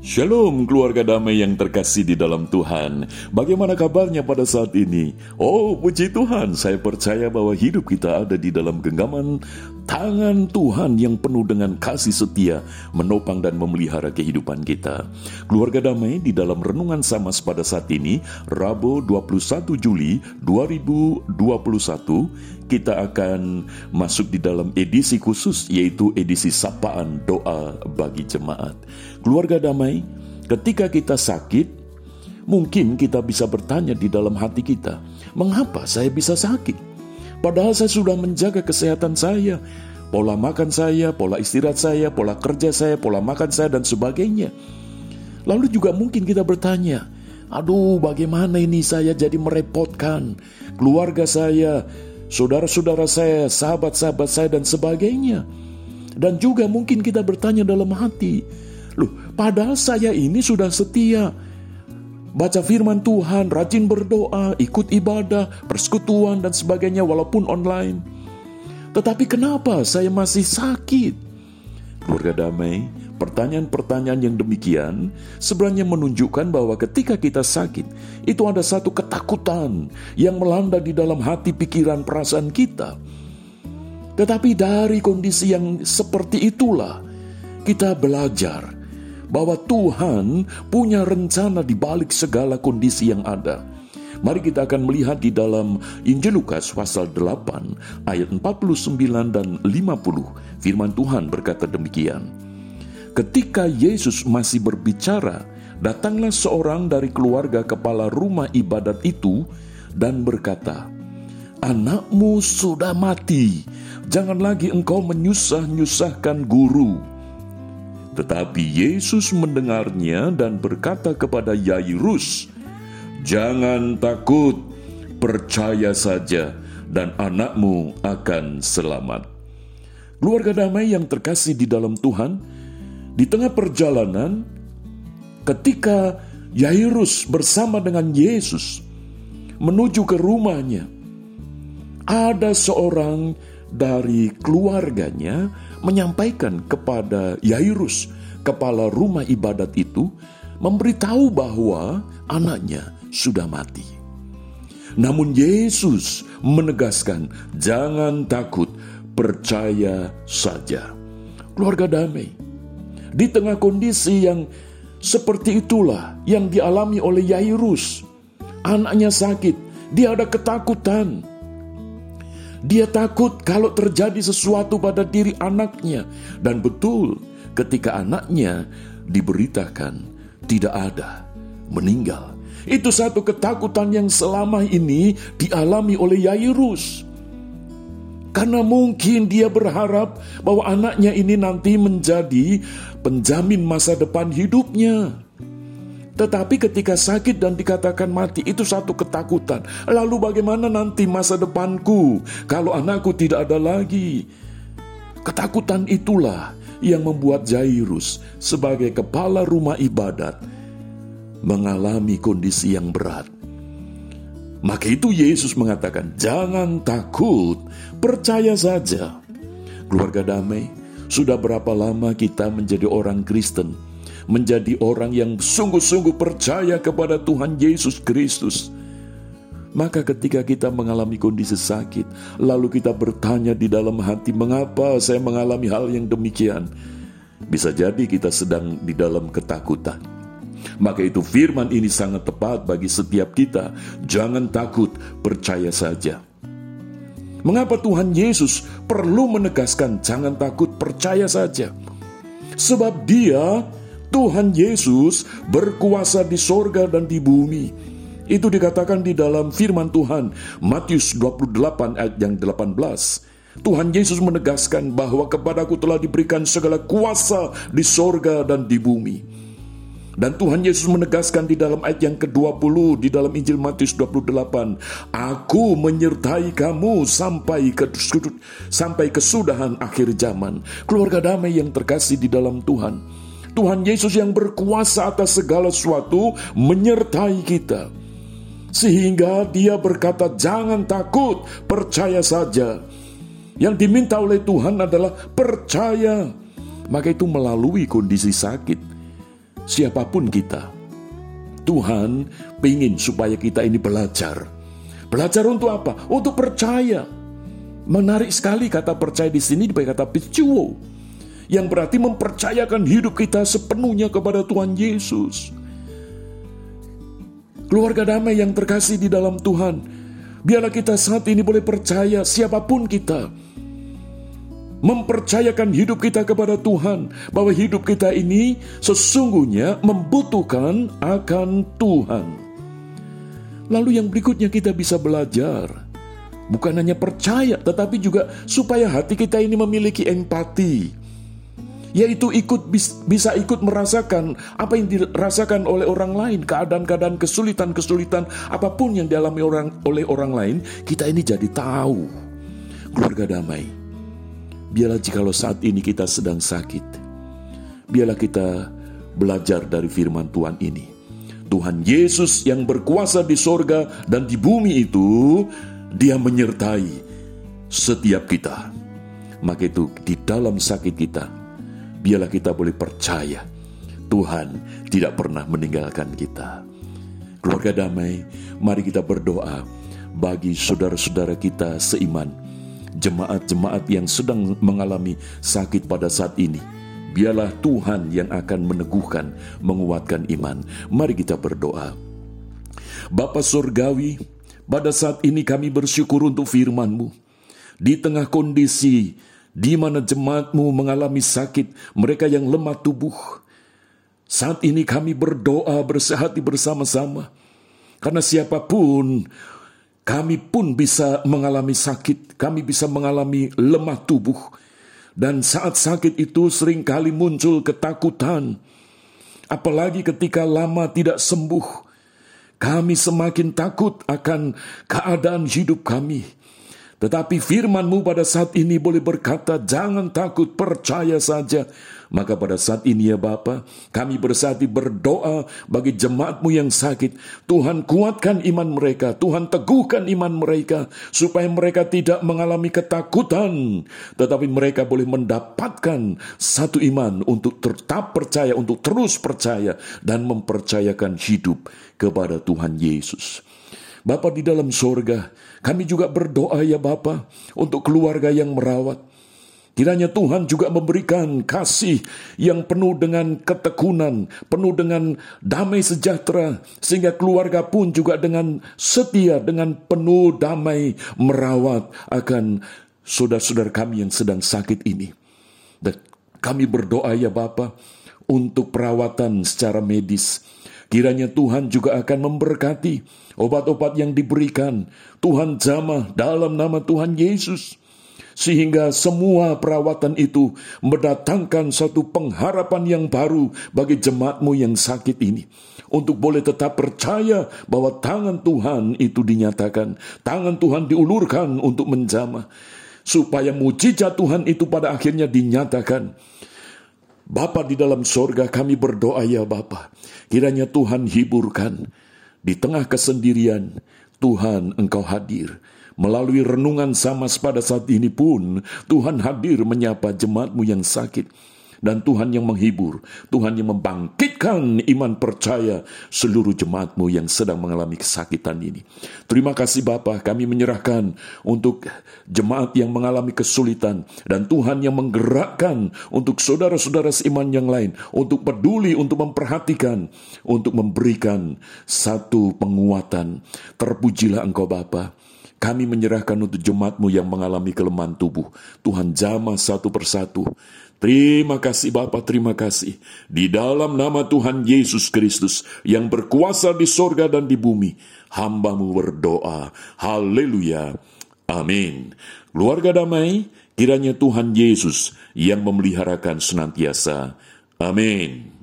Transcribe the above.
Shalom keluarga damai yang terkasih di dalam Tuhan Bagaimana kabarnya pada saat ini? Oh puji Tuhan saya percaya bahwa hidup kita ada di dalam genggaman tangan Tuhan yang penuh dengan kasih setia Menopang dan memelihara kehidupan kita Keluarga damai di dalam renungan sama pada saat ini Rabu 21 Juli 2021 kita akan masuk di dalam edisi khusus yaitu edisi sapaan doa bagi jemaat. Keluarga damai, ketika kita sakit, mungkin kita bisa bertanya di dalam hati kita, mengapa saya bisa sakit? Padahal saya sudah menjaga kesehatan saya, pola makan saya, pola istirahat saya, pola kerja saya, pola makan saya, dan sebagainya. Lalu juga mungkin kita bertanya, aduh bagaimana ini saya jadi merepotkan keluarga saya, saudara-saudara saya, sahabat-sahabat saya, dan sebagainya. Dan juga mungkin kita bertanya dalam hati, loh, padahal saya ini sudah setia. Baca firman Tuhan, rajin berdoa, ikut ibadah, persekutuan, dan sebagainya walaupun online. Tetapi kenapa saya masih sakit? Keluarga damai, Pertanyaan-pertanyaan yang demikian sebenarnya menunjukkan bahwa ketika kita sakit, itu ada satu ketakutan yang melanda di dalam hati, pikiran, perasaan kita. Tetapi dari kondisi yang seperti itulah, kita belajar bahwa Tuhan punya rencana di balik segala kondisi yang ada. Mari kita akan melihat di dalam Injil Lukas pasal 8 ayat 49 dan 50. Firman Tuhan berkata demikian. Ketika Yesus masih berbicara, datanglah seorang dari keluarga kepala rumah ibadat itu dan berkata, "Anakmu sudah mati, jangan lagi engkau menyusah-nyusahkan guru." Tetapi Yesus mendengarnya dan berkata kepada Yairus, "Jangan takut, percaya saja, dan anakmu akan selamat." Keluarga damai yang terkasih di dalam Tuhan, di tengah perjalanan, ketika Yairus bersama dengan Yesus menuju ke rumahnya, ada seorang dari keluarganya menyampaikan kepada Yairus, kepala rumah ibadat itu, memberitahu bahwa anaknya sudah mati. Namun Yesus menegaskan, "Jangan takut, percaya saja." Keluarga damai, di tengah kondisi yang seperti itulah yang dialami oleh Yairus. Anaknya sakit, dia ada ketakutan. Dia takut kalau terjadi sesuatu pada diri anaknya. Dan betul, ketika anaknya diberitakan tidak ada, meninggal. Itu satu ketakutan yang selama ini dialami oleh Yairus. Karena mungkin dia berharap bahwa anaknya ini nanti menjadi penjamin masa depan hidupnya. Tetapi ketika sakit dan dikatakan mati itu satu ketakutan. Lalu bagaimana nanti masa depanku kalau anakku tidak ada lagi? Ketakutan itulah yang membuat Jairus sebagai kepala rumah ibadat mengalami kondisi yang berat. Maka itu Yesus mengatakan, "Jangan takut, percaya saja." Keluarga damai, sudah berapa lama kita menjadi orang Kristen, menjadi orang yang sungguh-sungguh percaya kepada Tuhan Yesus Kristus. Maka ketika kita mengalami kondisi sakit, lalu kita bertanya di dalam hati, "Mengapa saya mengalami hal yang demikian?" Bisa jadi kita sedang di dalam ketakutan maka itu firman ini sangat tepat bagi setiap kita. Jangan takut, percaya saja. Mengapa Tuhan Yesus perlu menegaskan jangan takut, percaya saja? Sebab dia, Tuhan Yesus, berkuasa di sorga dan di bumi. Itu dikatakan di dalam firman Tuhan, Matius 28 ayat yang 18. Tuhan Yesus menegaskan bahwa kepadaku telah diberikan segala kuasa di sorga dan di bumi. Dan Tuhan Yesus menegaskan di dalam ayat yang ke-20 di dalam Injil Matius 28, Aku menyertai kamu sampai ke sampai kesudahan akhir zaman. Keluarga damai yang terkasih di dalam Tuhan. Tuhan Yesus yang berkuasa atas segala sesuatu menyertai kita. Sehingga dia berkata, jangan takut, percaya saja. Yang diminta oleh Tuhan adalah percaya. Maka itu melalui kondisi sakit siapa pun kita. Tuhan ingin supaya kita ini belajar. Belajar untuk apa? Untuk percaya. Menarik sekali kata percaya di sini dipakai kata picuo. Yang berarti mempercayakan hidup kita sepenuhnya kepada Tuhan Yesus. Keluarga damai yang terkasih di dalam Tuhan, biarlah kita saat ini boleh percaya siapa pun kita, mempercayakan hidup kita kepada Tuhan, bahwa hidup kita ini sesungguhnya membutuhkan akan Tuhan. Lalu, yang berikutnya kita bisa belajar, bukan hanya percaya, tetapi juga supaya hati kita ini memiliki empati, yaitu ikut bisa ikut merasakan apa yang dirasakan oleh orang lain, keadaan-keadaan kesulitan-kesulitan apa pun yang dialami orang oleh orang lain, kita ini jadi tahu keluarga damai Biarlah jikalau saat ini kita sedang sakit, biarlah kita belajar dari firman Tuhan ini. Tuhan Yesus yang berkuasa di sorga dan di bumi itu, dia menyertai setiap kita. Maka itu di dalam sakit kita, biarlah kita boleh percaya Tuhan tidak pernah meninggalkan kita. Keluarga damai, mari kita berdoa bagi saudara-saudara kita seiman jemaat-jemaat yang sedang mengalami sakit pada saat ini. Biarlah Tuhan yang akan meneguhkan, menguatkan iman. Mari kita berdoa. Bapa Surgawi, pada saat ini kami bersyukur untuk firman-Mu. Di tengah kondisi di mana jemaatmu mengalami sakit, mereka yang lemah tubuh. Saat ini kami berdoa bersehati bersama-sama. Karena siapa pun kami pun bisa mengalami sakit, kami bisa mengalami lemah tubuh, dan saat sakit itu sering kali muncul ketakutan, apalagi ketika lama tidak sembuh. Kami semakin takut akan keadaan hidup kami. Tetapi firmanmu pada saat ini boleh berkata, jangan takut, percaya saja. Maka pada saat ini ya Bapa, kami bersati berdoa bagi jemaatmu yang sakit. Tuhan kuatkan iman mereka, Tuhan teguhkan iman mereka, supaya mereka tidak mengalami ketakutan. Tetapi mereka boleh mendapatkan satu iman untuk tetap percaya, untuk terus percaya, dan mempercayakan hidup kepada Tuhan Yesus. Bapa di dalam sorga, kami juga berdoa ya Bapa untuk keluarga yang merawat. Kiranya Tuhan juga memberikan kasih yang penuh dengan ketekunan, penuh dengan damai sejahtera, sehingga keluarga pun juga dengan setia, dengan penuh damai merawat akan saudara-saudara kami yang sedang sakit ini. Dan kami berdoa ya Bapa untuk perawatan secara medis, Kiranya Tuhan juga akan memberkati obat-obat yang diberikan. Tuhan jamah dalam nama Tuhan Yesus. Sehingga semua perawatan itu mendatangkan satu pengharapan yang baru bagi jemaatmu yang sakit ini. Untuk boleh tetap percaya bahwa tangan Tuhan itu dinyatakan. Tangan Tuhan diulurkan untuk menjamah. Supaya mujizat Tuhan itu pada akhirnya dinyatakan Bapa di dalam sorga kami berdoa ya Bapa. Kiranya Tuhan hiburkan. Di tengah kesendirian, Tuhan engkau hadir. Melalui renungan sama pada saat ini pun, Tuhan hadir menyapa jemaatmu yang sakit dan Tuhan yang menghibur, Tuhan yang membangkitkan iman percaya seluruh jemaatmu yang sedang mengalami kesakitan ini. Terima kasih Bapa, kami menyerahkan untuk jemaat yang mengalami kesulitan dan Tuhan yang menggerakkan untuk saudara-saudara seiman yang lain untuk peduli, untuk memperhatikan, untuk memberikan satu penguatan. Terpujilah Engkau Bapa. Kami menyerahkan untuk jemaatmu yang mengalami kelemahan tubuh. Tuhan jamah satu persatu. Terima kasih Bapa, terima kasih. Di dalam nama Tuhan Yesus Kristus yang berkuasa di sorga dan di bumi, hambamu berdoa. Haleluya. Amin. Keluarga damai, kiranya Tuhan Yesus yang memeliharakan senantiasa. Amin.